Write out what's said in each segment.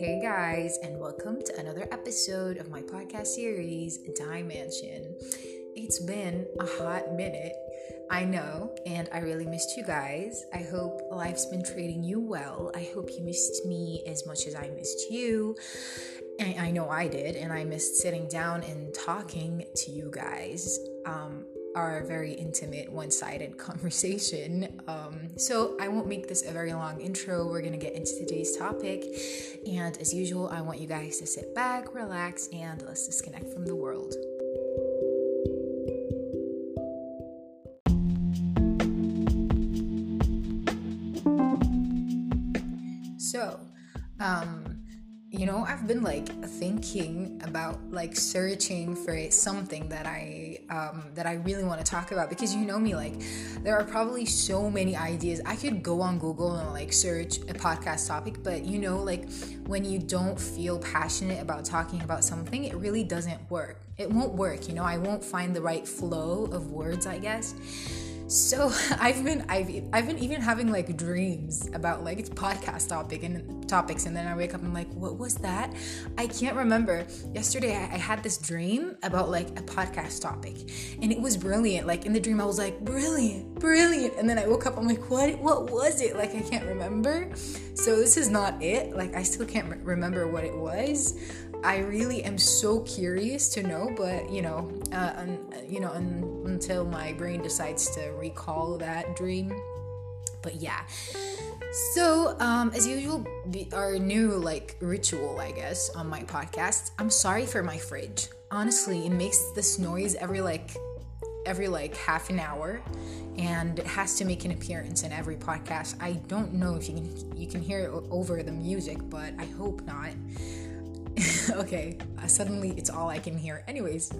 Hey guys, and welcome to another episode of my podcast series, Dime Mansion. It's been a hot minute, I know, and I really missed you guys. I hope life's been treating you well. I hope you missed me as much as I missed you. And I know I did, and I missed sitting down and talking to you guys. Um, our very intimate, one sided conversation. Um, so, I won't make this a very long intro. We're going to get into today's topic. And as usual, I want you guys to sit back, relax, and let's disconnect from the world. So, um, you know i've been like thinking about like searching for something that i um, that i really want to talk about because you know me like there are probably so many ideas. I could go on google and like search a podcast topic but you know like when you don't feel passionate about talking about something it really doesn't work. It won't work you know? I won't find the right flow of words i guess so I've been I've I've been even having like dreams about like podcast topic and topics, and then I wake up and I'm like, what was that? I can't remember. Yesterday I, I had this dream about like a podcast topic, and it was brilliant. Like in the dream I was like, brilliant, brilliant, and then I woke up I'm like, what? What was it? Like I can't remember. So this is not it. Like I still can't remember what it was. I really am so curious to know, but you know, uh, un, you know, un, until my brain decides to recall that dream. But yeah. So, um, as usual, our new like ritual, I guess, on my podcast. I'm sorry for my fridge. Honestly, it makes this noise every like every like half an hour and it has to make an appearance in every podcast. I don't know if you can you can hear it over the music, but I hope not. okay, uh, suddenly it's all I can hear. Anyways,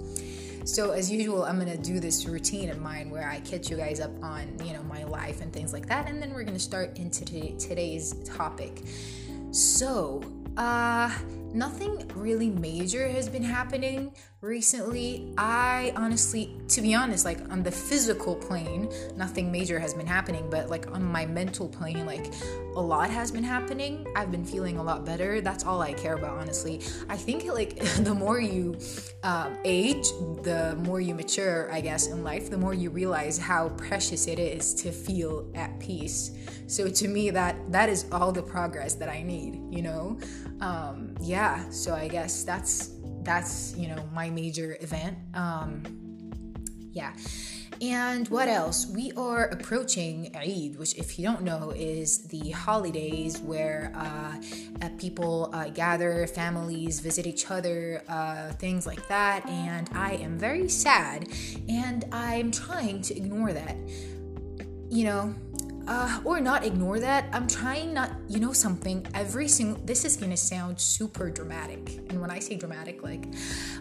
so as usual, I'm gonna do this routine of mine where I catch you guys up on you know my life and things like that, and then we're gonna start into today's topic. So, uh, nothing really major has been happening recently. I honestly, to be honest, like on the physical plane, nothing major has been happening, but like on my mental plane, like a lot has been happening. I've been feeling a lot better. That's all I care about, honestly. I think like the more you uh, age, the more you mature, I guess, in life, the more you realize how precious it is to feel at peace. So to me, that that is all the progress that I need, you know. Um, yeah. So I guess that's that's you know my major event um yeah and what else? We are approaching Eid, which, if you don't know, is the holidays where uh, uh, people uh, gather, families visit each other, uh, things like that. And I am very sad, and I'm trying to ignore that. You know, uh, or not ignore that. I'm trying not, you know, something. Every single, this is gonna sound super dramatic, and when I say dramatic, like,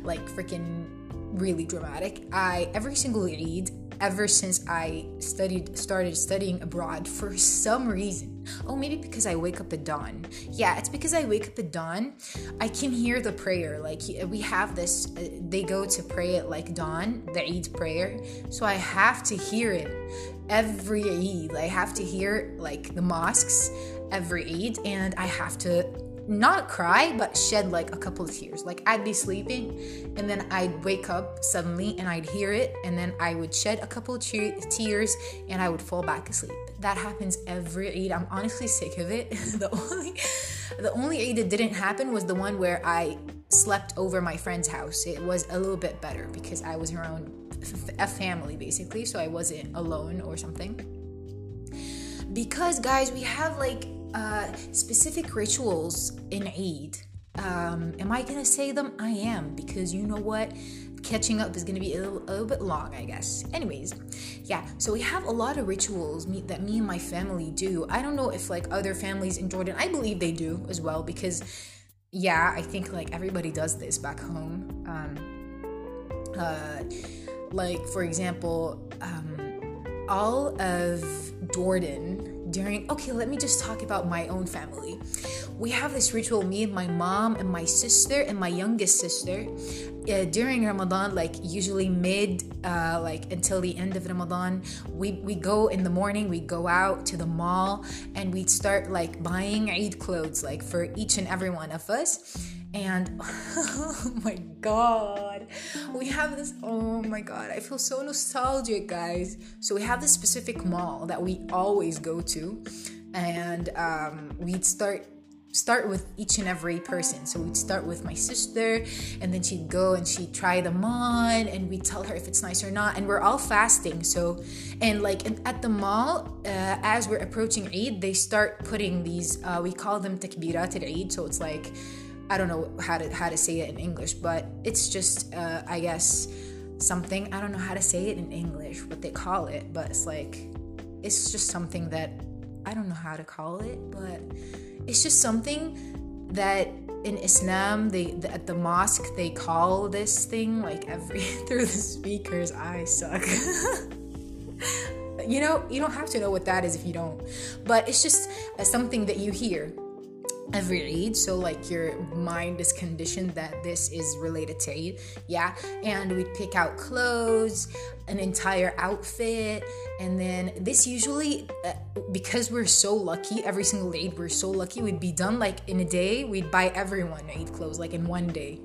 like freaking really dramatic. I every single Eid ever since I studied started studying abroad for some reason. Oh, maybe because I wake up at dawn. Yeah, it's because I wake up at dawn. I can hear the prayer. Like we have this uh, they go to pray at like dawn, the Eid prayer. So I have to hear it every Eid. I have to hear like the mosques every Eid and I have to not cry, but shed like a couple of tears. Like I'd be sleeping and then I'd wake up suddenly and I'd hear it and then I would shed a couple of che- tears and I would fall back asleep. That happens every Eid. I'm honestly sick of it. the only the only Eid that didn't happen was the one where I slept over my friend's house. It was a little bit better because I was around a family basically, so I wasn't alone or something. Because guys, we have like uh, specific rituals in Eid. Um, am I gonna say them? I am because you know what? Catching up is gonna be a little, a little bit long, I guess. Anyways, yeah. So we have a lot of rituals me, that me and my family do. I don't know if like other families in Jordan. I believe they do as well because, yeah, I think like everybody does this back home. Um, uh, like for example, um, all of Jordan during okay let me just talk about my own family we have this ritual me and my mom and my sister and my youngest sister uh, during Ramadan, like usually mid, uh, like until the end of Ramadan, we we go in the morning. We go out to the mall and we start like buying Eid clothes, like for each and every one of us. And oh my god, we have this. Oh my god, I feel so nostalgic, guys. So we have this specific mall that we always go to, and um, we'd start start with each and every person. So we'd start with my sister, and then she'd go and she'd try them on, and we'd tell her if it's nice or not. And we're all fasting. So, and like at the mall, uh, as we're approaching Eid, they start putting these, uh, we call them takbirat al Eid. So it's like, I don't know how to how to say it in English, but it's just, uh, I guess, something. I don't know how to say it in English, what they call it, but it's like, it's just something that I don't know how to call it, but it's just something that in Islam, they the, at the mosque they call this thing like every through the speakers. I suck. you know, you don't have to know what that is if you don't, but it's just uh, something that you hear every Eid. So like your mind is conditioned that this is related to Eid. Yeah. And we pick out clothes, an entire outfit. And then this usually, uh, because we're so lucky, every single Eid, we're so lucky, we'd be done like in a day. We'd buy everyone Eid clothes like in one day.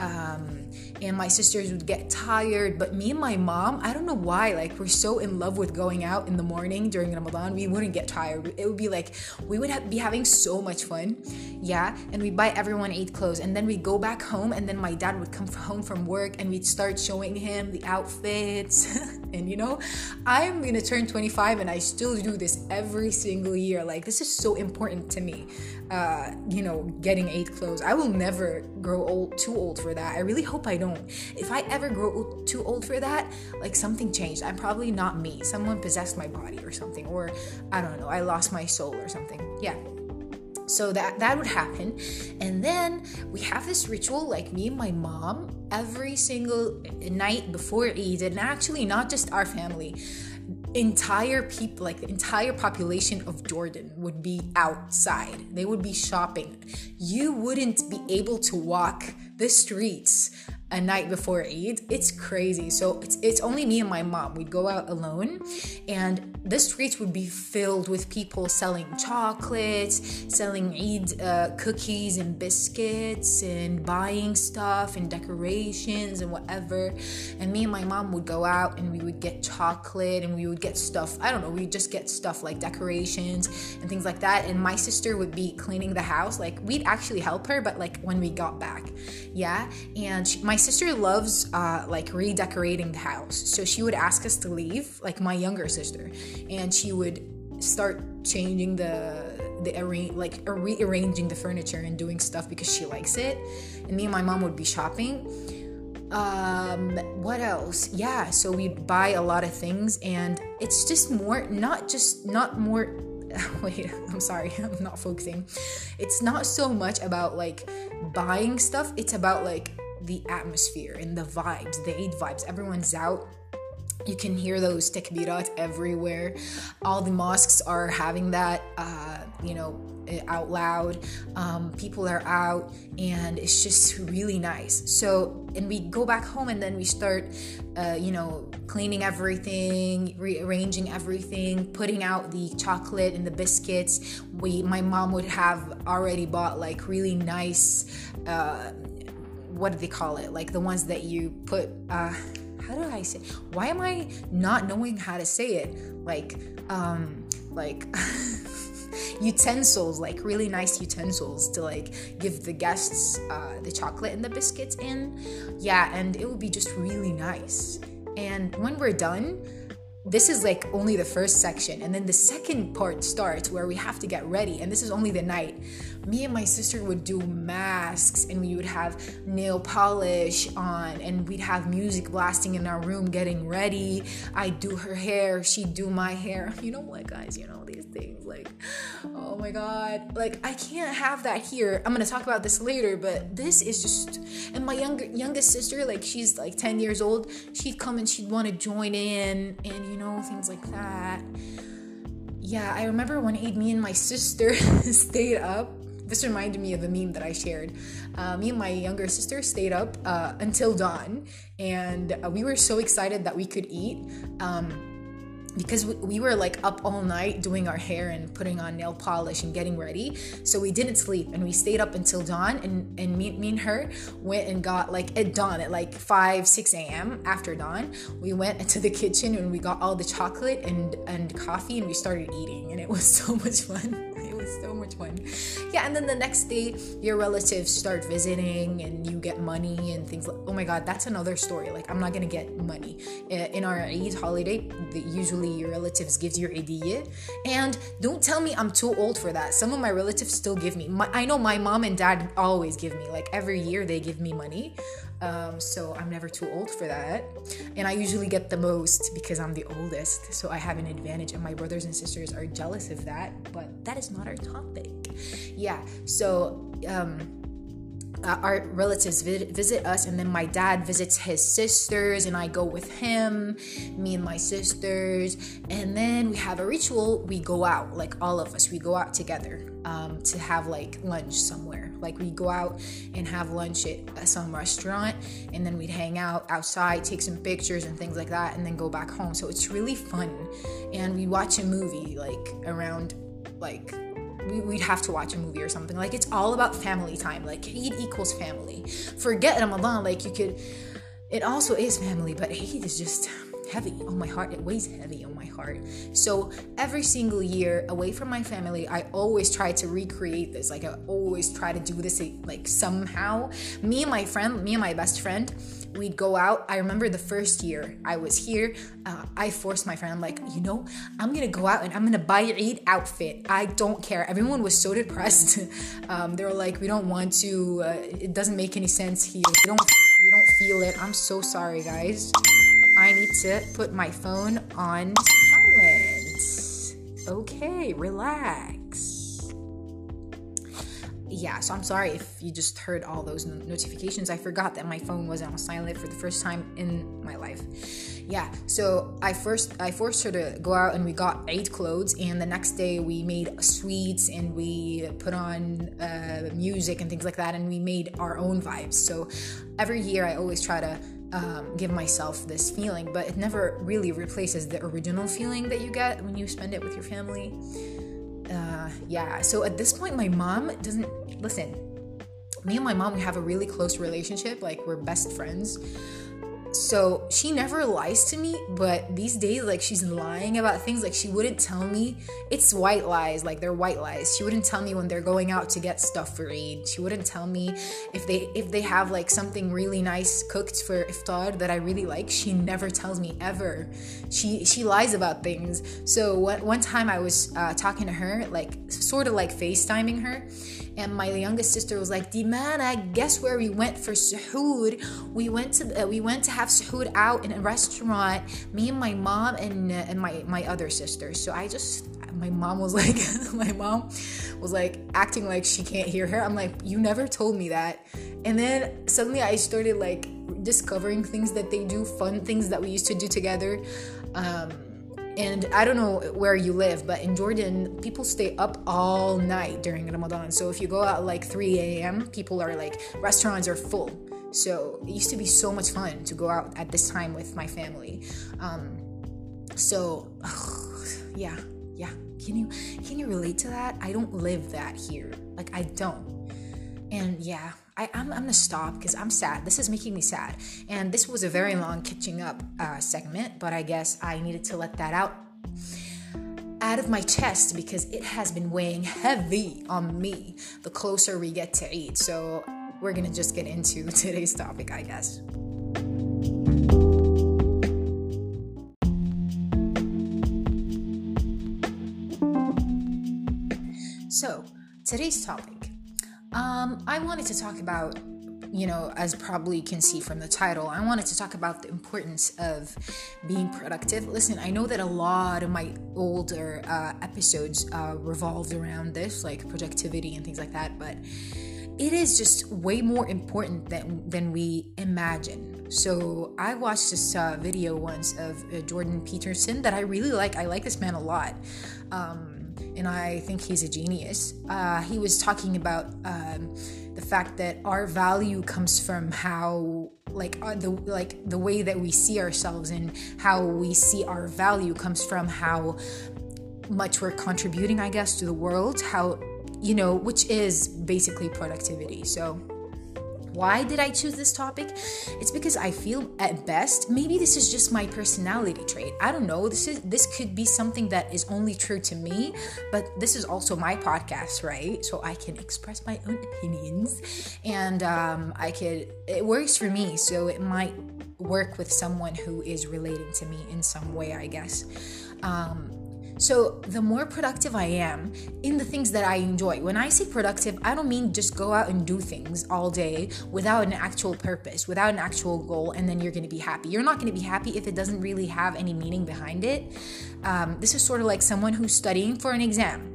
Um, and my sisters would get tired. But me and my mom, I don't know why, like we're so in love with going out in the morning during Ramadan, we wouldn't get tired. It would be like we would have, be having so much fun, yeah. And we buy everyone Eid clothes, and then we go back home, and then my dad would come home from work, and we'd start showing him the outfits. and you know, I'm gonna turn 25, and I still do this every single year. Like this is so important to me. Uh, you know, getting Eid clothes. I will never grow old, too old for that. I really hope I don't. If I ever grow too old for that, like something changed. I'm probably not me. Someone possessed my body or something, or I don't know, I lost my soul or something. Yeah. So that that would happen. And then we have this ritual like me and my mom every single night before Eid and actually not just our family entire people like the entire population of jordan would be outside they would be shopping you wouldn't be able to walk the streets a night before Eid. It's crazy. So it's it's only me and my mom. We'd go out alone, and the streets would be filled with people selling chocolates, selling Eid uh, cookies and biscuits, and buying stuff and decorations and whatever. And me and my mom would go out and we would get chocolate and we would get stuff. I don't know. We'd just get stuff like decorations and things like that. And my sister would be cleaning the house. Like we'd actually help her, but like when we got back, yeah. And she, my sister loves uh, like redecorating the house, so she would ask us to leave, like my younger sister, and she would start changing the the arrange like rearranging the furniture and doing stuff because she likes it. And me and my mom would be shopping. Um, what else? Yeah, so we'd buy a lot of things, and it's just more not just not more wait i'm sorry i'm not focusing it's not so much about like buying stuff it's about like the atmosphere and the vibes, the Eid vibes. Everyone's out. You can hear those takbirat everywhere. All the mosques are having that, uh, you know, out loud. Um, people are out, and it's just really nice. So, and we go back home, and then we start, uh, you know, cleaning everything, rearranging everything, putting out the chocolate and the biscuits. We, my mom would have already bought like really nice. Uh, what do they call it? Like the ones that you put. Uh, how do I say? Why am I not knowing how to say it? Like, um, like. utensils like really nice utensils to like give the guests uh, the chocolate and the biscuits in yeah and it would be just really nice and when we're done this is like only the first section and then the second part starts where we have to get ready and this is only the night. Me and my sister would do masks and we would have nail polish on and we'd have music blasting in our room getting ready. I'd do her hair she'd do my hair. You know what guys? You know these things like oh my god. Like i can't have that here. I'm gonna talk about this later but this is just and my younger youngest sister like she's like 10 years old. She'd come and she'd want to join in and you know things like that. Yeah i remember one Eid me and my sister stayed up. This reminded me of a meme that I shared. Uh, me and my younger sister stayed up uh, until dawn, and uh, we were so excited that we could eat. Um, because we, we, were like up all night doing our hair and putting on nail polish and getting ready. So we didn't sleep and we stayed up until dawn. And, and me, me and her went and got like at dawn at like 5, 6 a.m. after dawn. We went into the kitchen and we got all the chocolate and, and coffee and we started eating. And it was so much fun so much fun. Yeah, and then the next day, your relatives start visiting and you get money and things like oh my god, that's another story. Like, I'm not gonna get money. In our Eid holiday, usually your relatives gives you Eidiyah. And don't tell me I'm too old for that. Some of my relatives still give me. My, I know my mom and dad always give me, like, every year they give me money. Um, so I'm never too old for that. And I usually get the most because I'm the oldest. So I have an advantage, and my brothers and sisters are jealous of that. But that is not our topic. Yeah. So, um, uh, our relatives visit us and then my dad visits his sisters and i go with him me and my sisters and then we have a ritual we go out like all of us we go out together um, to have like lunch somewhere. Like we go out and have lunch at some restaurant and then we'd hang out outside take some pictures and things like that and then go back home. So it's really fun and we watch a movie like around like we'd have to watch a movie or something. Like it's all about family time. Like Eid equals family. Forget Ramadan. Like you could. It also is family, but Eid is just heavy on my heart. It weighs heavy on my heart. So every single year, away from my family, I always try to recreate this. Like I always try to do this like somehow. Me and my friend, me and my best friend, we'd go out. I remember the first year I was here, uh, I forced my friend, I'm like, you know, I'm gonna go out and I'm gonna buy Eid outfit. I don't care. Everyone was so depressed. um, they were like, we don't want to. Uh, it doesn't make any sense here. We don't. We don't feel it. I'm so sorry, guys. I need to put my phone on silent. Okay, relax. Yeah, so I'm sorry if you just heard all those notifications. I forgot that my phone was on silent for the first time in my life. Yeah, so I first I forced her to go out and we got Eid clothes, and the next day we made sweets and we put on uh, music and things like that, and we made our own vibes. So every year I always try to um, give myself this feeling, but it never really replaces the original feeling that you get when you spend it with your family. Uh, yeah, so at this point, my mom doesn't listen. Me and my mom, we have a really close relationship, like we're best friends. So she never lies to me, but these days, like she's lying about things. Like she wouldn't tell me. It's white lies, like they're white lies. She wouldn't tell me when they're going out to get stuff for Eid. She wouldn't tell me if they if they have like something really nice cooked for iftar that I really like. She never tells me ever. She she lies about things. So one one time I was uh, talking to her, like sort of like FaceTiming her, and my youngest sister was like, "Dimana, guess where we went for suhoor? We went to uh, we went to have suhoor out in a restaurant. Me and my mom and uh, and my my other sister. So I just my mom was like my mom was like acting like she can't hear her. I'm like, you never told me that. And then suddenly I started like discovering things that they do, fun things that we used to do together. Um, and I don't know where you live, but in Jordan, people stay up all night during Ramadan. So if you go out like 3 a.m., people are like, restaurants are full. So it used to be so much fun to go out at this time with my family. Um, so yeah, yeah. Can you can you relate to that? I don't live that here. Like I don't. And yeah, I, am gonna stop because I'm sad. This is making me sad. And this was a very long catching up uh, segment, but I guess I needed to let that out out of my chest because it has been weighing heavy on me the closer we get to Eid. So we're gonna just get into today's topic, I guess. So, today's topic um, I wanted to talk about, you know, as probably you can see from the title, I wanted to talk about the importance of being productive. Listen, I know that a lot of my older uh, episodes uh, revolved around this, like productivity and things like that, but it is just way more important than than we imagine. So I watched this uh, video once of uh, Jordan Peterson that I really like. I like this man a lot. Um, and I think he's a genius. Uh, he was talking about um, the fact that our value comes from how like uh, the like the way that we see ourselves and how we see our value comes from how much we're contributing, I guess, to the world. How you know, which is basically productivity. So why did I choose this topic? It's because I feel at best maybe this is just my personality trait. I don't know. This is this could be something that is only true to me, but this is also my podcast, right? So I can express my own opinions, and um, I could. It works for me, so it might work with someone who is relating to me in some way, I guess. Um, so, the more productive I am in the things that I enjoy, when I say productive, I don't mean just go out and do things all day without an actual purpose, without an actual goal, and then you're gonna be happy. You're not gonna be happy if it doesn't really have any meaning behind it. Um, this is sort of like someone who's studying for an exam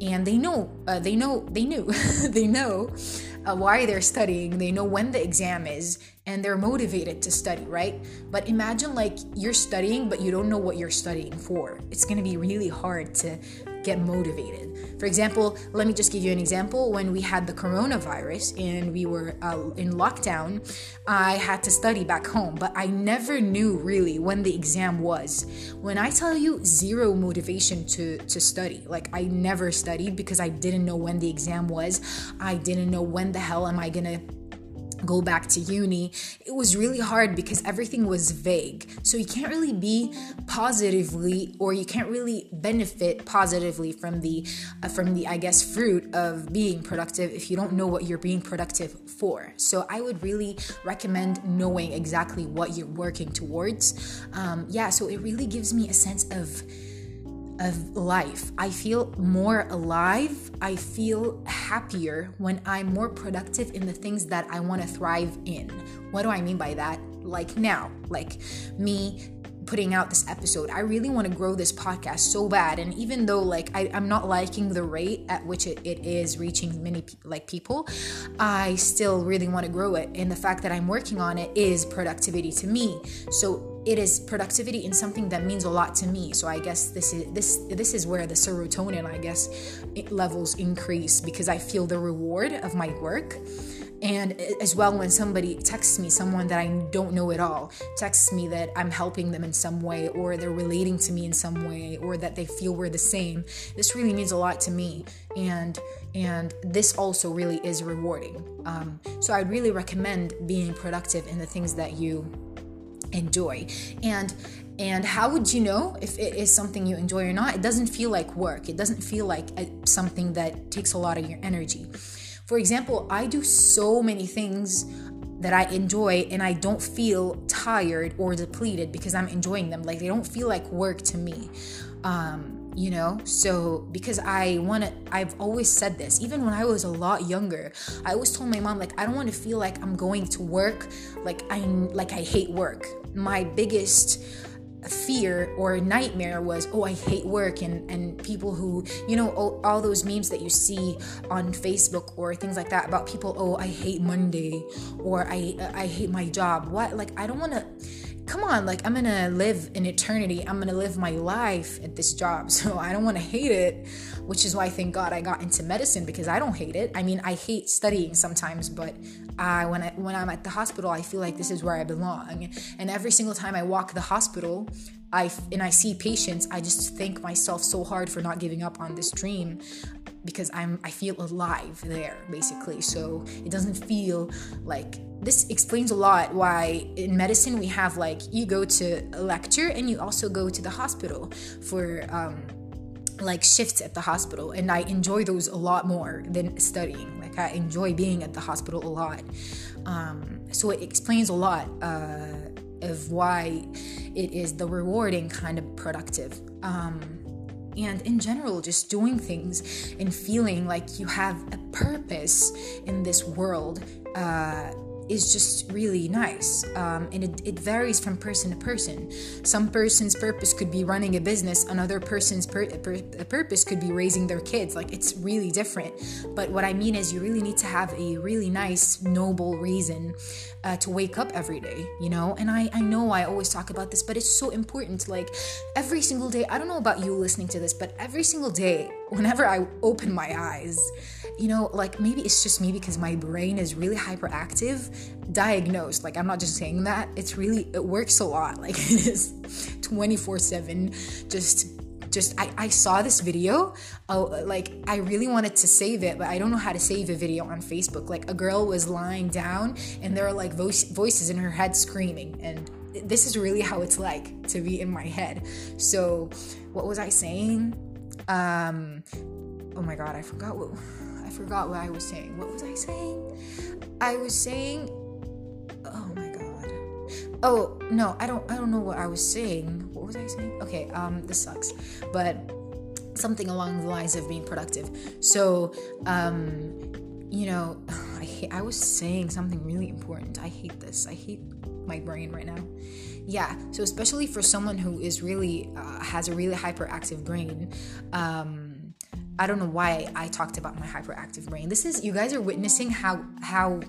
and they know, uh, they know, they knew, they know uh, why they're studying, they know when the exam is, and they're motivated to study, right? But imagine like you're studying, but you don't know what you're studying for. It's gonna be really hard to get motivated. For example, let me just give you an example. When we had the coronavirus and we were uh, in lockdown, I had to study back home, but I never knew really when the exam was. When I tell you zero motivation to, to study, like I never studied because I didn't know when the exam was, I didn't know when the hell am I gonna go back to uni, it was really hard because everything was vague. So you can't really be positively or you can't really benefit positively from the uh, from the I guess fruit of being productive if you don't know what you're being productive for. So I would really recommend knowing exactly what you're working towards. Um, yeah, so it really gives me a sense of of life. I feel more alive. I feel happier when I'm more productive in the things that I want to thrive in. What do I mean by that? Like now, like me putting out this episode. I really want to grow this podcast so bad. And even though like I, am not liking the rate at which it, it is reaching many pe- like people, I still really want to grow it. And the fact that I'm working on it is productivity to me. So it is productivity in something that means a lot to me. So i guess this is this this is where the serotonin i guess levels increase because i feel the reward of my work. And as well when somebody texts me someone that i don't know at all texts me that i'm helping them in some way or they're relating to me in some way or that they feel we're the same this really means a lot to me. And and this also really is rewarding. Um, so i'd really recommend being productive in the things that you enjoy. And and how would you know if it is something you enjoy or not? It doesn't feel like work. It doesn't feel like a, something that takes a lot of your energy. For example i do so many things that i enjoy and i don't feel tired or depleted because i'm enjoying them. Like they don't feel like work to me. Um, you know so because i want to i've always said this even when i was a lot younger i always told my mom like i don't want to feel like i'm going to work. Like i like i hate work my biggest fear or nightmare was oh i hate work and and people who you know all, all, those memes that you see on facebook or things like that about people oh i hate monday or i i hate my job what like i don't want to come on, like I'm gonna live in eternity. I'm gonna live my life at this job. So I don't wanna hate it, which is why thank God I got into medicine because I don't hate it. I mean, I hate studying sometimes, but I when I when I'm at the hospital, I feel like this is where I belong. And every single time I walk the hospital, I and I see patients, I just thank myself so hard for not giving up on this dream because I'm I feel alive there basically. So it doesn't feel like this explains a lot why in medicine we have like you go to a lecture and you also go to the hospital for um, like shifts at the hospital and i enjoy those a lot more than studying. Like i enjoy being at the hospital a lot. Um, so it explains a lot uh, of why it is the rewarding kind of productive. Um, and in general just doing things and feeling like you have a purpose in this world uh, is just really nice. Um, and it, it varies from person to person. Some person's purpose could be running a business, another person's pur- pur- purpose could be raising their kids. Like it's really different. But what I mean is, you really need to have a really nice, noble reason uh, to wake up every day, you know? And I, I know I always talk about this, but it's so important. Like every single day, I don't know about you listening to this, but every single day, whenever I open my eyes, you know, like maybe it's just me because my brain is really hyperactive, diagnosed. Like I'm not just saying that. It's really it works a lot. Like it is 24/7 just just I, I saw this video oh like i really wanted to save it but i don't know how to save a video on facebook like a girl was lying down and there are like voice, voices in her head screaming and this is really how it's like to be in my head so what was i saying um oh my god i forgot what forgot what i was saying. What was i saying? I was saying oh my god. Oh no i don't i don't know what i was saying. What was i saying? Okay um this sucks but something along the lines of being productive. So um you know i hate, i was saying something really important. I hate this. I hate my brain right now. Yeah so especially for someone who is really uh, has a really hyperactive brain um I don't know why I talked about my hyperactive brain. This is you guys are witnessing how how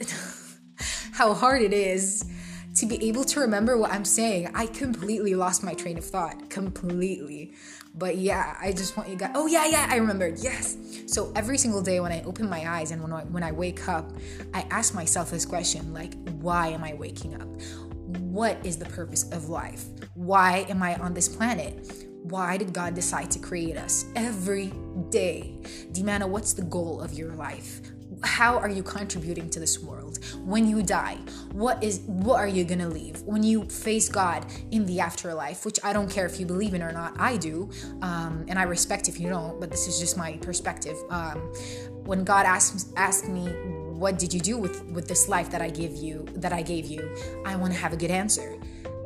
how hard it is to be able to remember what I'm saying. I completely lost my train of thought. Completely. But yeah, I just want you guys Oh yeah, yeah, I remembered. Yes. So every single day when I open my eyes and when I, when I wake up, I ask myself this question like why am I waking up? What is the purpose of life? Why am I on this planet? Why did God decide to create us every day? Dimana, what's the goal of your life? How are you contributing to this world? When you die, what is what are you gonna leave? When you face God in the afterlife, which I don't care if you believe in or not, I do, um, and I respect if you don't, but this is just my perspective. Um, when God asked asked me, "What did you do with with this life that I give you? That I gave you?" I want to have a good answer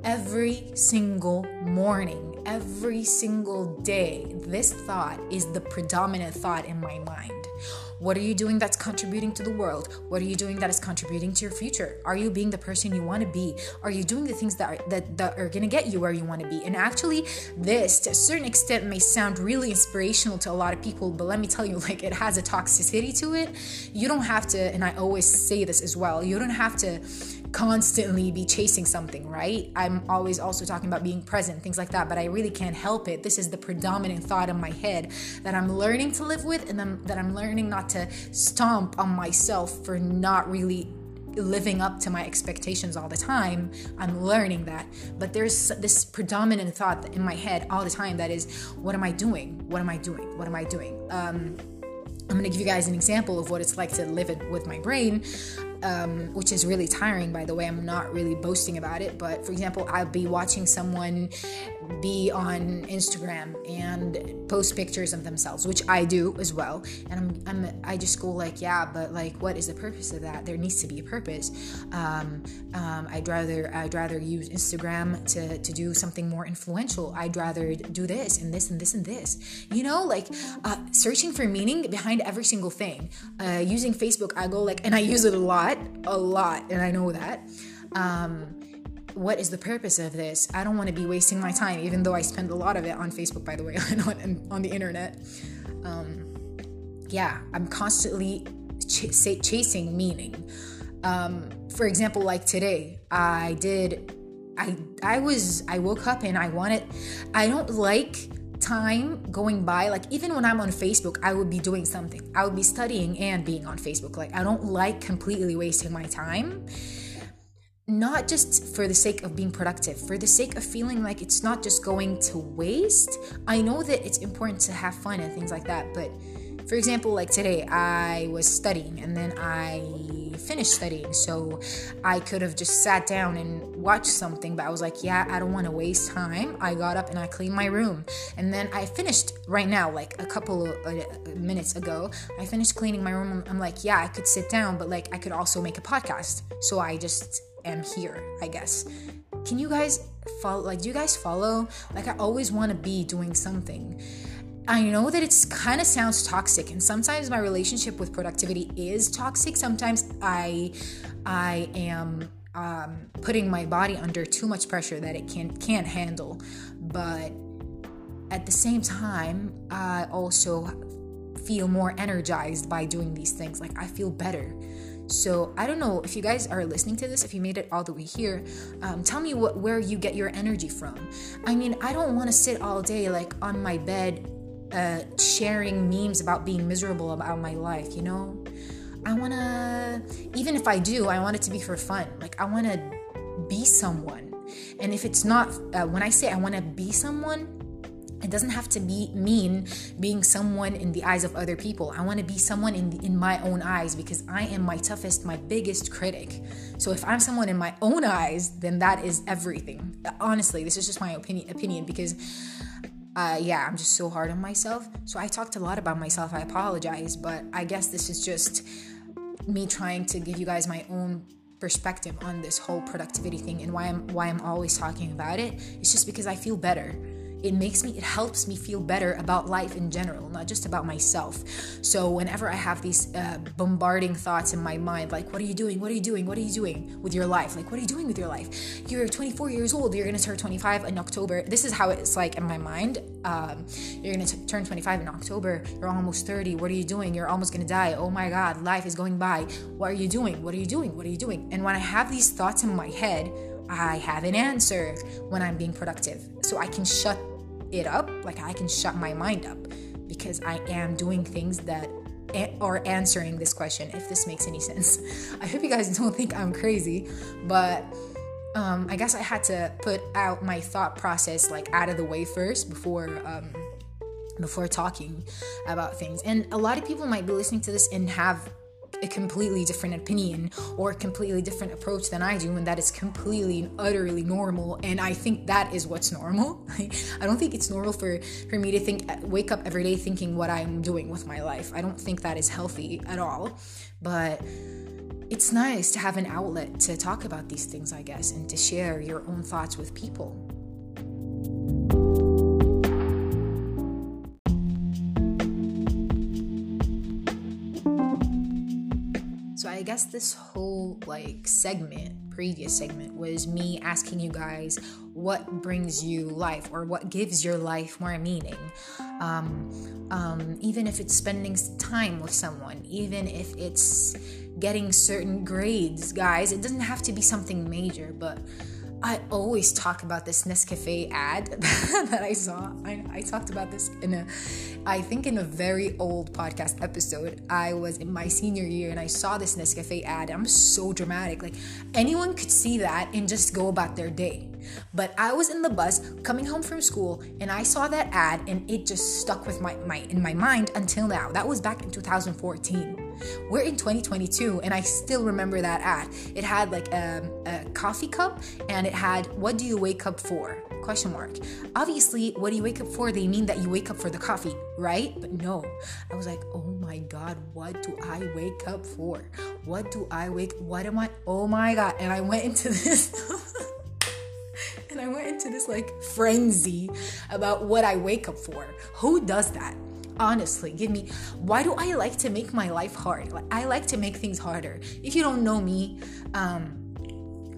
every single morning, every single day, this thought is the predominant thought in my mind. What are you doing that's contributing to the world? What are you doing that is contributing to your future? Are you being the person you want to be? Are you doing the things that are, that, that are going to get you where you want to be? And actually, this to a certain extent may sound really inspirational to a lot of people, but let me tell you, like it has a toxicity to it. You don't have to, and I always say this as well, you don't have to constantly be chasing something, right? I'm always also talking about being present, things like that, but I really can't help it. This is the predominant thought in my head that I'm learning to live with and then that I'm learning not to stomp on myself for not really living up to my expectations all the time. I'm learning that. But there's this predominant thought in my head all the time that is, what am I doing? What am I doing? What am I doing? Um, I'm gonna give you guys an example of what it's like to live it with my brain um, which is really tiring, by the way. I'm not really boasting about it, but for example, I'll be watching someone be on Instagram and post pictures of themselves, which I do as well. And I'm, I'm I just go like, yeah, but like, what is the purpose of that? There needs to be a purpose. Um, um, I'd rather I'd rather use Instagram to to do something more influential. I'd rather do this and this and this and this. You know, like uh, searching for meaning behind every single thing. Uh, using Facebook, I go like, and I use it a lot, a lot, and I know that. Um, what is the purpose of this? I don't want to be wasting my time, even though I spend a lot of it on Facebook, by the way, on, on the internet. Um, yeah, I'm constantly ch- chasing meaning. Um, for example, like today, I did. I I was I woke up and I wanted. I don't like time going by like even when i'm on facebook i would be doing something i would be studying and being on facebook like i don't like completely wasting my time not just for the sake of being productive, for the sake of feeling like it's not just going to waste. I know that it's important to have fun and things like that, but for example, like today, I was studying and then I finished studying, so I could have just sat down and watched something, but I was like, yeah, I don't want to waste time. I got up and I cleaned my room, and then I finished right now, like a couple of uh, minutes ago, I finished cleaning my room. I'm like, yeah, I could sit down, but like I could also make a podcast, so I just am here, I guess. Can you guys follow? Like, do you guys follow? Like, I always want to be doing something I know that it's kind of sounds toxic and sometimes my relationship with productivity is toxic. Sometimes I I am um, putting my body under too much pressure that it can can't handle. But at the same time, I also feel more energized by doing these things. Like I feel better. So I don't know if you guys are listening to this, if you made it all the way here, um, tell me what where you get your energy from. I mean, I don't want to sit all day like on my bed, uh, sharing memes about being miserable about my life. You know, I want to. Even if I do, I want it to be for fun. Like I want to be someone. And if it's not, uh, when I say I want to be someone, it doesn't have to be mean being someone in the eyes of other people. I want to be someone in the, in my own eyes because i am my toughest my biggest critic. So if i'm someone in my own eyes then that is everything. Honestly this is just my opinion opinion because uh, yeah i'm just so hard on myself. So i talked a lot about myself. I apologize but i guess this is just me trying to give you guys my own perspective on this whole productivity thing and why i'm why i'm always talking about it. It's just because i feel better it makes me it helps me feel better about life in general not just about myself. So whenever i have these uh, bombarding thoughts in my mind like what are you doing? What are you doing? What are you doing with your life? Like what are you doing with your life? You're 24 years old you're gonna turn 25 in october. This is how it's like in my mind. Um, you're gonna t- turn 25 in october. You're almost 30 what are you doing? You're almost gonna die. Oh my god life is going by. What are you doing? What are you doing? What are you doing? And when i have these thoughts in my head I have an answer when I'm being productive. So I can shut it up, like I can shut my mind up because I am doing things that are answering this question, if this makes any sense. I hope you guys don't think I'm crazy, but um, I guess I had to put out my thought process like out of the way first before um, before talking about things. And a lot of people might be listening to this and have a completely different opinion or a completely different approach than I do, and that is completely and utterly normal. And I think that is what's normal. I don't think it's normal for for me to think, wake up every day thinking what I'm doing with my life. I don't think that is healthy at all. But it's nice to have an outlet to talk about these things, I guess, and to share your own thoughts with people. Guess this whole like segment, previous segment, was me asking you guys what brings you life or what gives your life more meaning. Um, um, even if it's spending time with someone, even if it's getting certain grades, guys, it doesn't have to be something major, but I always talk about this Nescafe ad that I saw. I, I, talked about this in a, I think in a very old podcast episode. I was in my senior year and I saw this Nescafe ad. I'm so dramatic. Like anyone could see that and just go about their day. But I was in the bus coming home from school and I saw that ad and it just stuck with my, my in my mind until now. That was back in 2014. We're in 2022 and I still remember that ad. It had like a, um, a coffee cup and it had what do you wake up for? Question mark. Obviously, what do you wake up for? They mean that you wake up for the coffee, right? But no. I was like, "Oh my god, what do I wake up for? What do I wake what am I? Oh my god." And I went into this and I went into this like frenzy about what I wake up for. Who does that? Honestly give me why do i like to make my life hard i like to make things harder if you don't know me um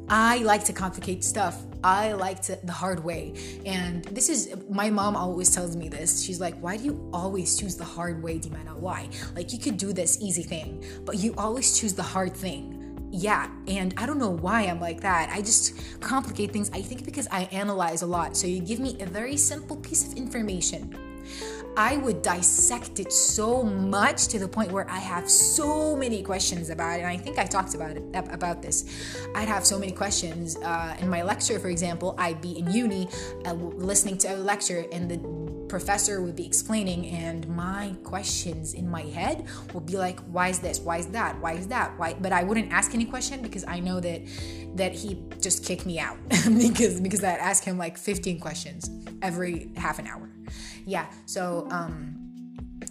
I like to complicate stuff. I like to the hard way. And this is my mom always tells me this. She's like, "Why do you always choose the hard way, Dimana? Why? Like you could do this easy thing, but you always choose the hard thing." Yeah, and I don't know why I'm like that. I just complicate things. I think because I analyze a lot. So you give me a very simple piece of information I would dissect it so much to the point where I have so many questions about it. And I think I talked about it about this. I'd have so many questions uh, in my lecture, for example. I'd be in uni uh, listening to a lecture, and the professor would be explaining, and my questions in my head would be like, "Why is this? Why is that? Why is that? Why?" But I wouldn't ask any question because I know that that he just kicked me out because because I'd ask him like 15 questions every half an hour yeah so um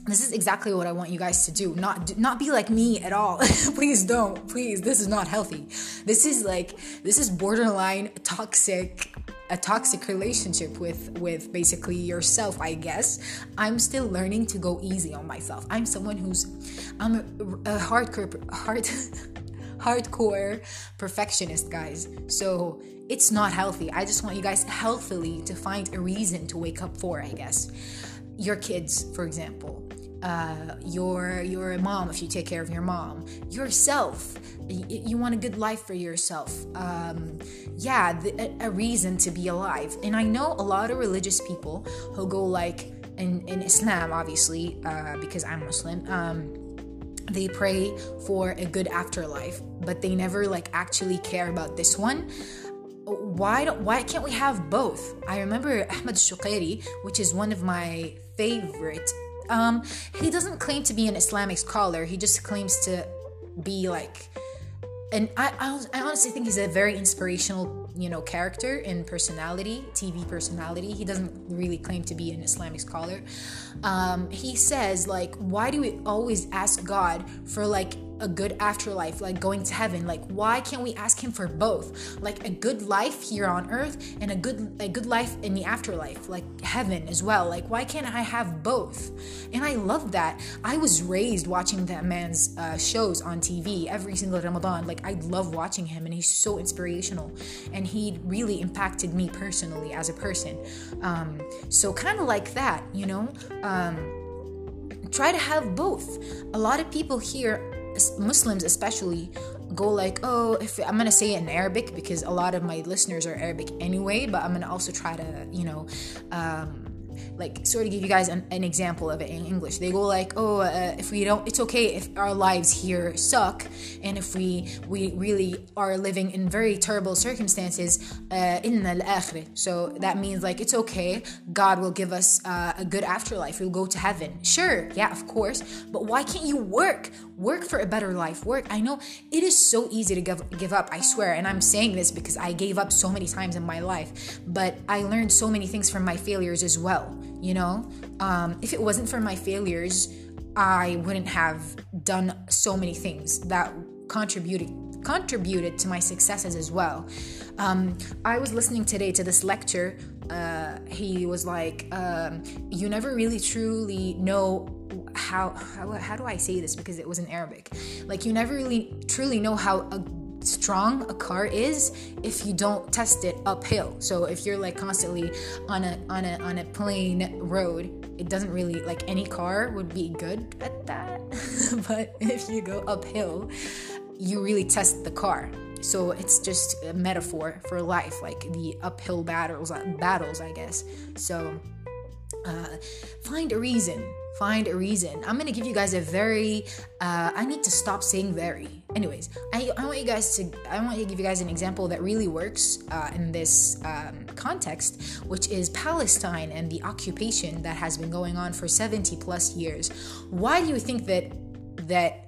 this is exactly what I want you guys to do. Not not be like me at all. please don't. Please, this is not healthy. This is like this is borderline toxic a toxic relationship with with basically yourself i guess i'm still learning to go easy on myself i'm someone who's i'm a, a hardcore hard hardcore perfectionist guys. So it's not healthy. I just want you guys healthily to find a reason to wake up for i guess. Your kids for example. Uh, your your mom if you take care of your mom. Yourself. Y- you want a good life for yourself. Um, yeah the, a, reason to be alive. And i know a lot of religious people who go like in, in islam obviously uh, because i'm muslim um, they pray for a good afterlife but they never like actually care about this one why don't why can't we have both i remember ahmed shuqairi which is one of my favorite um, he doesn't claim to be an Islamic scholar. He just claims to be like, and I, I, I honestly think he's a very inspirational, you know, character and personality, TV personality. He doesn't really claim to be an Islamic scholar. Um, he says like, why do we always ask God for like a good afterlife, like going to heaven. Like, why can't we ask him for both? Like a good life here on earth and a good a good life in the afterlife, like heaven as well. Like, why can't I have both? And I love that. I was raised watching that man's uh, shows on TV every single Ramadan. Like, I love watching him, and he's so inspirational, and he really impacted me personally as a person. Um, so kind of like that, you know. Um, try to have both. A lot of people here Muslims especially go like, oh, if I'm gonna say it in Arabic because a lot of my listeners are Arabic anyway, but I'm gonna also try to, you know, um, like sort of give you guys an, an, example of it in english. They go like oh uh, if we don't it's okay if our lives here suck and if we we really are living in very terrible circumstances uh, in uh, so that means like it's okay. God will give us uh, a good afterlife. We'll go to heaven. Sure yeah of course. But why can't you work work for a better life work. I know it is so easy to give, give up i swear and i'm saying this because i gave up so many times in my life but i learned so many things from my failures as well you know? Um, if it wasn't for my failures i wouldn't have done so many things that contributed contributed to my successes as well. Um, i was listening today to this lecture uh, he was like um, you never really truly know how, how how do I say this because it was in Arabic. Like you never really truly know how a strong a car is if you don't test it uphill. So if you're like constantly on a on a on a plain road, it doesn't really like any car would be good at that. but if you go uphill, you really test the car. So it's just a metaphor for life, like the uphill battles battles, I guess. So uh, find a reason find a reason. I'm gonna give you guys a very. Uh, I need to stop saying very. Anyways, I, I want you guys to. I want to give you guys an example that really works uh, in this um, context, which is Palestine and the occupation that has been going on for 70 plus years. Why do you think that that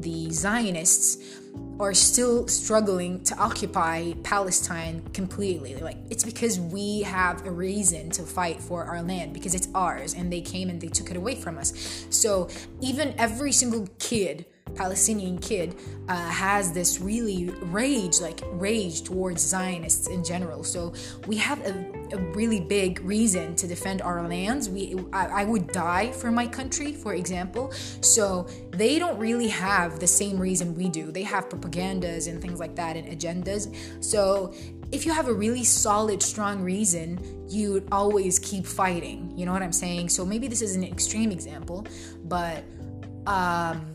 the Zionists are still struggling to occupy Palestine completely. Like it's because we have a reason to fight for our land because it's ours and they came and they took it away from us. So even every single kid Palestinian kid uh, has this really rage, like rage towards Zionists in general. So we have a, a really big reason to defend our lands. We, I, I, would die for my country, for example. So they don't really have the same reason we do. They have propagandas and things like that and agendas. So if you have a really solid, strong reason, you always keep fighting. You know what I'm saying? So maybe this is an extreme example, but um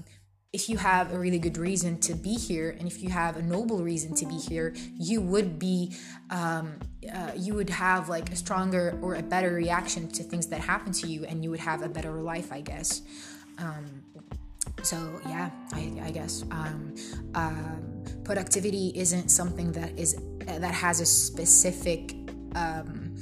if you have a really good reason to be here and if you have a noble reason to be here you would be um, uh, you would have like a stronger or a better reaction to things that happen to you and you would have a better life i guess. Um, so yeah i, I guess. Um, um productivity isn't something that is that has a specific um,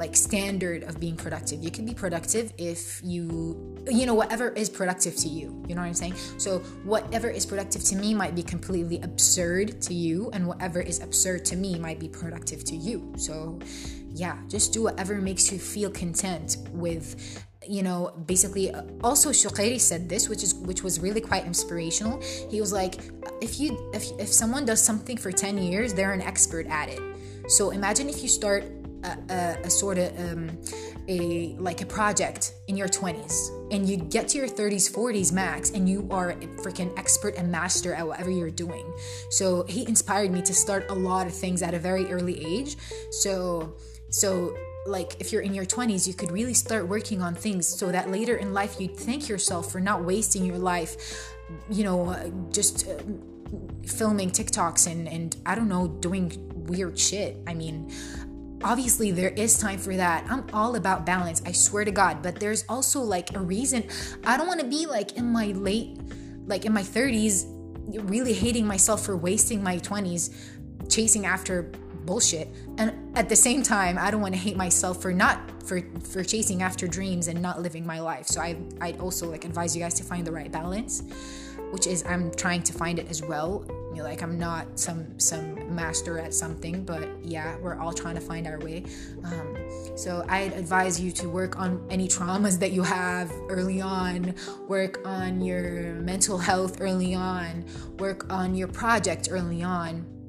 like standard of being productive. You can be productive if you you know whatever is productive to you. You know what I'm saying? So whatever is productive to me might be completely absurd to you and whatever is absurd to me might be productive to you. So yeah, just do whatever makes you feel content with you know basically uh, also Shuqairi said this which is which was really quite inspirational he was like if you if, if someone does something for 10 years they're an expert at it so imagine if you start a, a, sort of um, a like a project in your 20s and you get to your 30s 40s max and you are a freaking expert and master at whatever you're doing. So he inspired me to start a lot of things at a very early age. So so like if you're in your 20s you could really start working on things so that later in life you'd thank yourself for not wasting your life you know just uh, filming tiktoks and and i don't know doing weird shit. I mean obviously there is time for that. I'm all about balance i swear to god. But there's also like a reason. I don't want to be like in my late like in my 30s really hating myself for wasting my 20s chasing after bullshit. And at the same time i don't want to hate myself for not for for chasing after dreams and not living my life. So i i'd also like advise you guys to find the right balance which is i'm trying to find it as well. You know, like i'm not some some master at something but yeah we're all trying to find our way. Um, so i'd advise you to work on any traumas that you have early on. Work on your mental health early on. Work on your project early on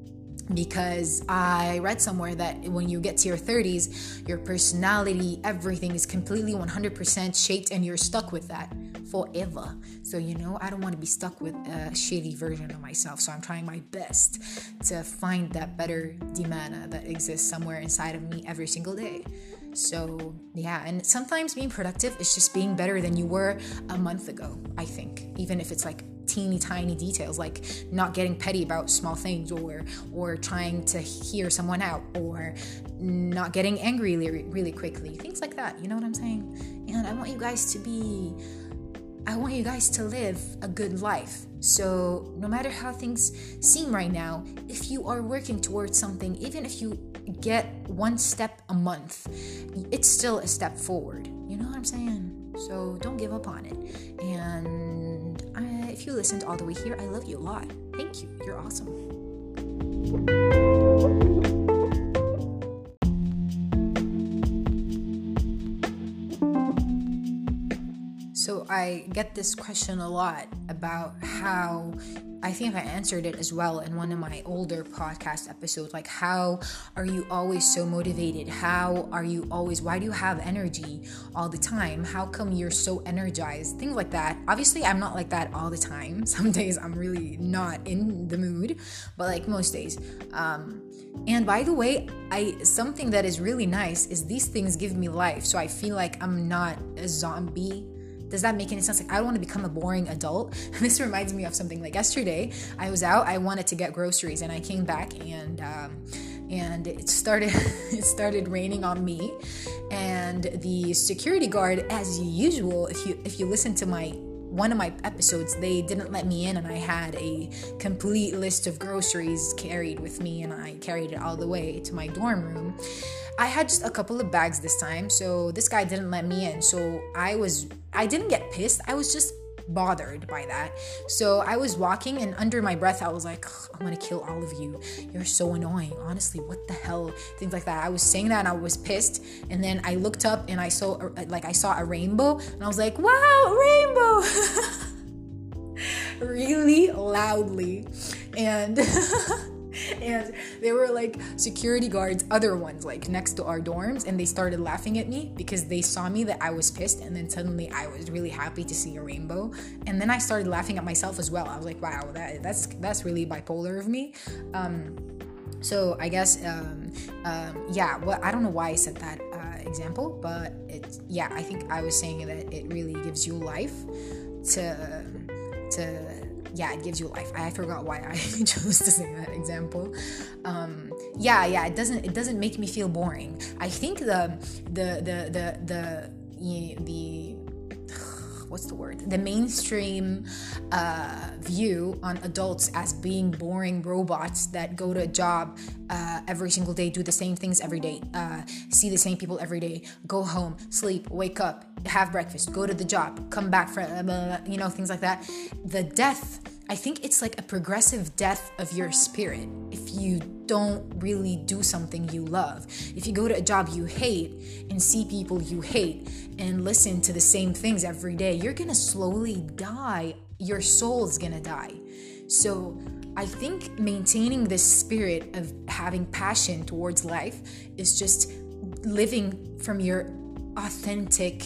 because I read somewhere that when you get to your 30s, your personality, everything is completely 100% shaped and you're stuck with that forever. So, you know, I don't want to be stuck with a shitty version of myself. So, I'm trying my best to find that better Dimana that exists somewhere inside of me every single day. So, yeah, and sometimes being productive is just being better than you were a month ago, I think, even if it's like teeny tiny details like not getting petty about small things or or trying to hear someone out or not getting angry really, really quickly things like that you know what i'm saying and i want you guys to be I want you guys to live a good life. So, no matter how things seem right now, if you are working towards something, even if you get one step a month, it's still a step forward. You know what I'm saying? So, don't give up on it. And if you listened all the way here, I love you a lot. Thank you. You're awesome. I get this question a lot about how I think I answered it as well in one of my older podcast episodes. Like, how are you always so motivated? How are you always, why do you have energy all the time? How come you're so energized? Things like that. Obviously, I'm not like that all the time. Some days I'm really not in the mood, but like most days. Um, and by the way, I something that is really nice is these things give me life. So I feel like I'm not a zombie does that make any sense? Like, I don't want to become a boring adult. this reminds me of something like yesterday. I was out. I wanted to get groceries, and I came back, and um, and it started it started raining on me, and the security guard, as usual, if you if you listen to my one of my episodes, they didn't let me in, and I had a complete list of groceries carried with me, and I carried it all the way to my dorm room. I had just a couple of bags this time, so this guy didn't let me in. So I was, I didn't get pissed. I was just bothered by that. So I was walking, and under my breath, I was like, I'm gonna kill all of you. You're so annoying. Honestly, what the hell? Things like that. I was saying that, and I was pissed. And then I looked up, and I saw, uh, like, I saw a rainbow, and I was like, wow, rainbow! really loudly. And and they were like security guards, other ones like next to our dorms, and they started laughing at me because they saw me that I was pissed, and then suddenly I was really happy to see a rainbow, and then I started laughing at myself as well. I was like, wow, that that's that's really bipolar of me. Um, so I guess um, um, yeah, well, I don't know why I said that uh, example, but it yeah, I think I was saying that it really gives you life to to yeah, it gives you life. I forgot why I chose to say that example. Um, yeah, yeah, it doesn't it doesn't make me feel boring. I think the the the the the the, the what's the word? The mainstream uh, view on adults as being boring robots that go to a job uh, every single day do the same things every day uh, see the same people every day go home sleep wake up have breakfast go to the job come back for uh, you know things like that. The death I think it's like a progressive death of your spirit if you don't really do something you love. If you go to a job you hate and see people you hate and listen to the same things every day, you're gonna slowly die. Your soul's gonna die. So, I think maintaining this spirit of having passion towards life is just living from your authentic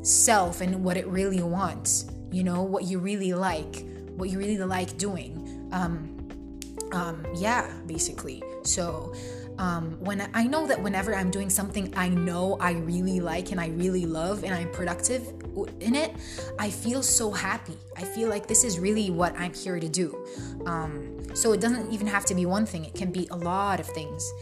self and what it really wants you know what you really like what you really like doing um um yeah basically so um, when I know that whenever I'm doing something I know I really like and I really love and I'm productive in it, I feel so happy. I feel like this is really what I'm here to do. Um, so it doesn't even have to be one thing, it can be a lot of things.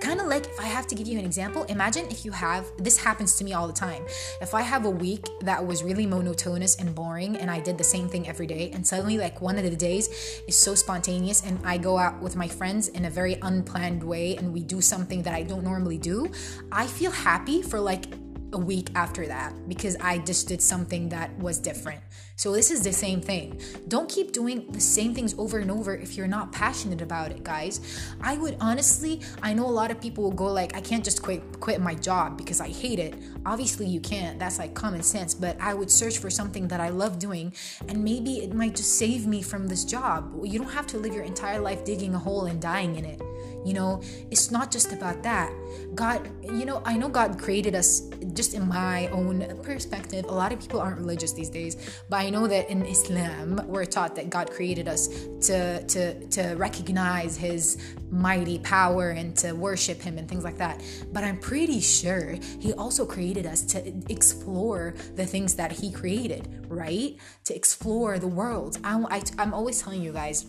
Kind of like if I have to give you an example, imagine if you have this happens to me all the time. If I have a week that was really monotonous and boring and I did the same thing every day, and suddenly, like one of the days is so spontaneous, and I go out with my friends in a very unplanned way and we do something that I don't normally do, I feel happy for like a week after that because I just did something that was different. So, this is the same thing. Don't keep doing the same things over and over if you're not passionate about it, guys. I would honestly, I know a lot of people will go like, I can't just quit quit my job because I hate it. Obviously, you can't. That's like common sense, but I would search for something that I love doing and maybe it might just save me from this job. You don't have to live your entire life digging a hole and dying in it. You know, it's not just about that. God, you know, I know God created us just in my own perspective. A lot of people aren't religious these days, but I know that in Islam, we're taught that God created us to to to recognize his mighty power and to worship him and things like that. But I'm pretty sure he also created us to explore the things that he created, right? To explore the world. I, I, I'm always telling you guys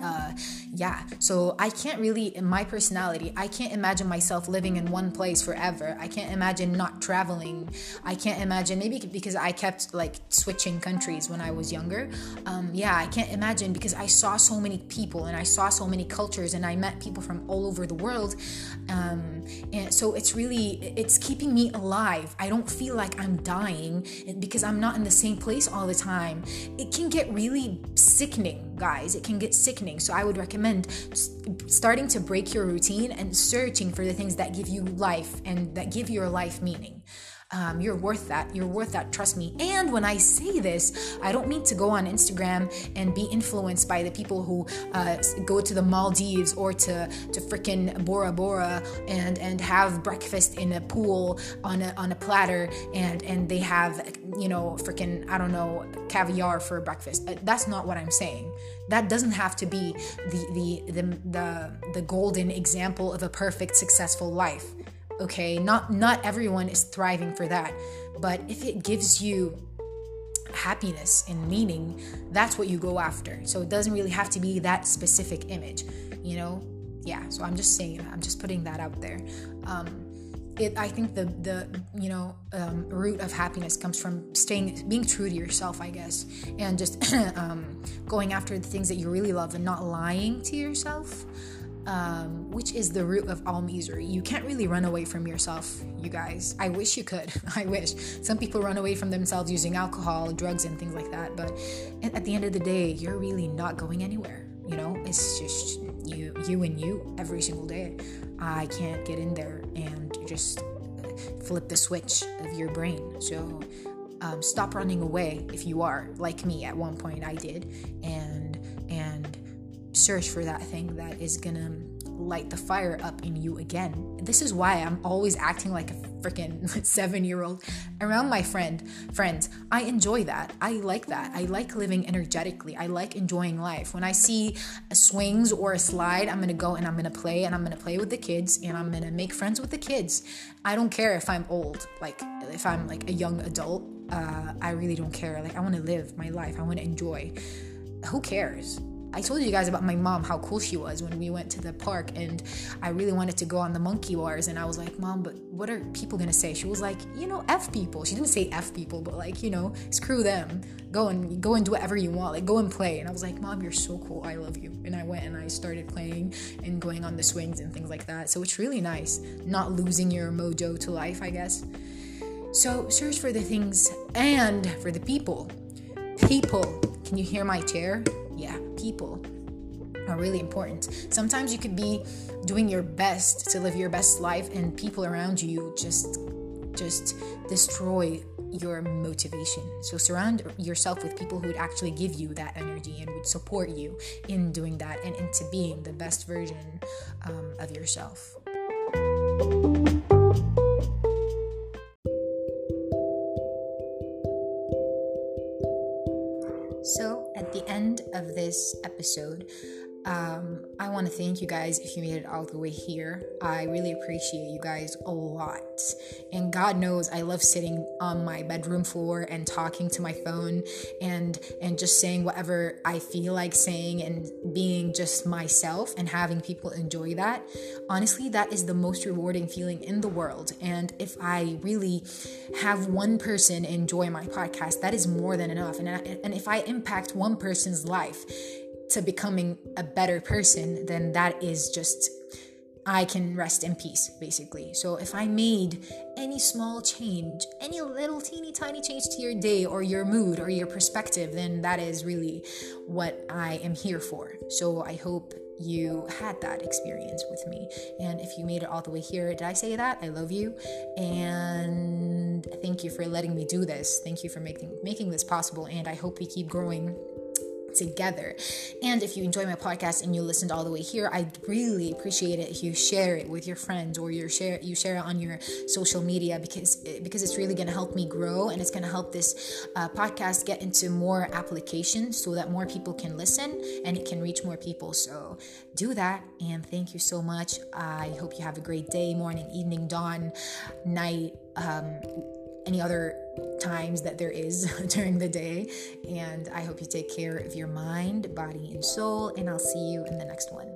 uh, yeah. So i can't really in my personality i can't imagine myself living in one place forever. I can't imagine not traveling. I can't imagine maybe because i kept like switching countries when i was younger. Um, yeah i can't imagine because i saw so many people and i saw so many cultures and i met people from all over the world. Um, and so it's really it's keeping me alive. I don't feel like i'm dying because i'm not in the same place all the time. It can get really sickening guys it can get sickening. So i would recommend starting to break your routine and searching for the things that give you life and that give your life meaning um, you're worth that. You're worth that. Trust me. And when I say this, I don't mean to go on Instagram and be influenced by the people who uh, go to the Maldives or to to freaking Bora Bora and and have breakfast in a pool on a on a platter and and they have you know freaking I don't know caviar for breakfast. Uh, that's not what I'm saying. That doesn't have to be the the the the, the golden example of a perfect successful life okay not not everyone is thriving for that but if it gives you happiness and meaning that's what you go after. So it doesn't really have to be that specific image you know? Yeah so i'm just saying i'm just putting that out there. Um it i think the the you know um, root of happiness comes from staying being true to yourself i guess and just um, going after the things that you really love and not lying to yourself um, which is the root of all misery. You can't really run away from yourself, you guys. I wish you could. I wish. Some people run away from themselves using alcohol, drugs, and things like that. But at the end of the day, you're really not going anywhere. You know, it's just you, you and you every single day. I can't get in there and just flip the switch of your brain. So um, stop running away if you are like me. At one point, I did, and and search for that thing that is gonna light the fire up in you again. This is why I'm always acting like a freaking seven year old around my friend friends. I enjoy that. I like that. I like living energetically. I like enjoying life. When I see swings or a slide, I'm gonna go and I'm gonna play and I'm gonna play with the kids and I'm gonna make friends with the kids. I don't care if I'm old, like if I'm like a young adult. Uh, I really don't care. Like I want to live my life. I want to enjoy. Who cares? I told you guys about my mom, how cool she was when we went to the park and I really wanted to go on the monkey bars. And I was like, Mom, but what are people gonna say? She was like, You know, F people. She didn't say F people, but like, you know, screw them. Go and go and do whatever you want. Like, go and play. And I was like, Mom, you're so cool. I love you. And I went and I started playing and going on the swings and things like that. So it's really nice not losing your mojo to life, I guess. So search for the things and for the people. People. Can you hear my chair? yeah, people are really important. Sometimes you could be doing your best to live your best life and people around you just just destroy your motivation. So surround yourself with people who would actually give you that energy and would support you in doing that and into being the best version um, of yourself. This episode, um, I want to thank you guys if you made it all the way here. I really appreciate you guys a lot. And God knows I love sitting on my bedroom floor and talking to my phone and and just saying whatever I feel like saying and being just myself and having people enjoy that. Honestly, that is the most rewarding feeling in the world. And if I really have one person enjoy my podcast, that is more than enough. And I, and if I impact one person's life, to becoming a better person, then that is just I can rest in peace, basically. So if I made any small change, any little teeny tiny change to your day or your mood or your perspective, then that is really what I am here for. So I hope you had that experience with me. And if you made it all the way here, did I say that? I love you. And thank you for letting me do this. Thank you for making making this possible. And I hope we keep growing together. And if you enjoy my podcast and you listened all the way here, I'd really appreciate it if you share it with your friends or you share you share it on your social media because because it's really going to help me grow and it's going to help this uh, podcast get into more applications so that more people can listen and it can reach more people. So do that and thank you so much. I hope you have a great day, morning, evening, dawn, night. Um, any other times that there is during the day. And I hope you take care of your mind, body, and soul. And I'll see you in the next one.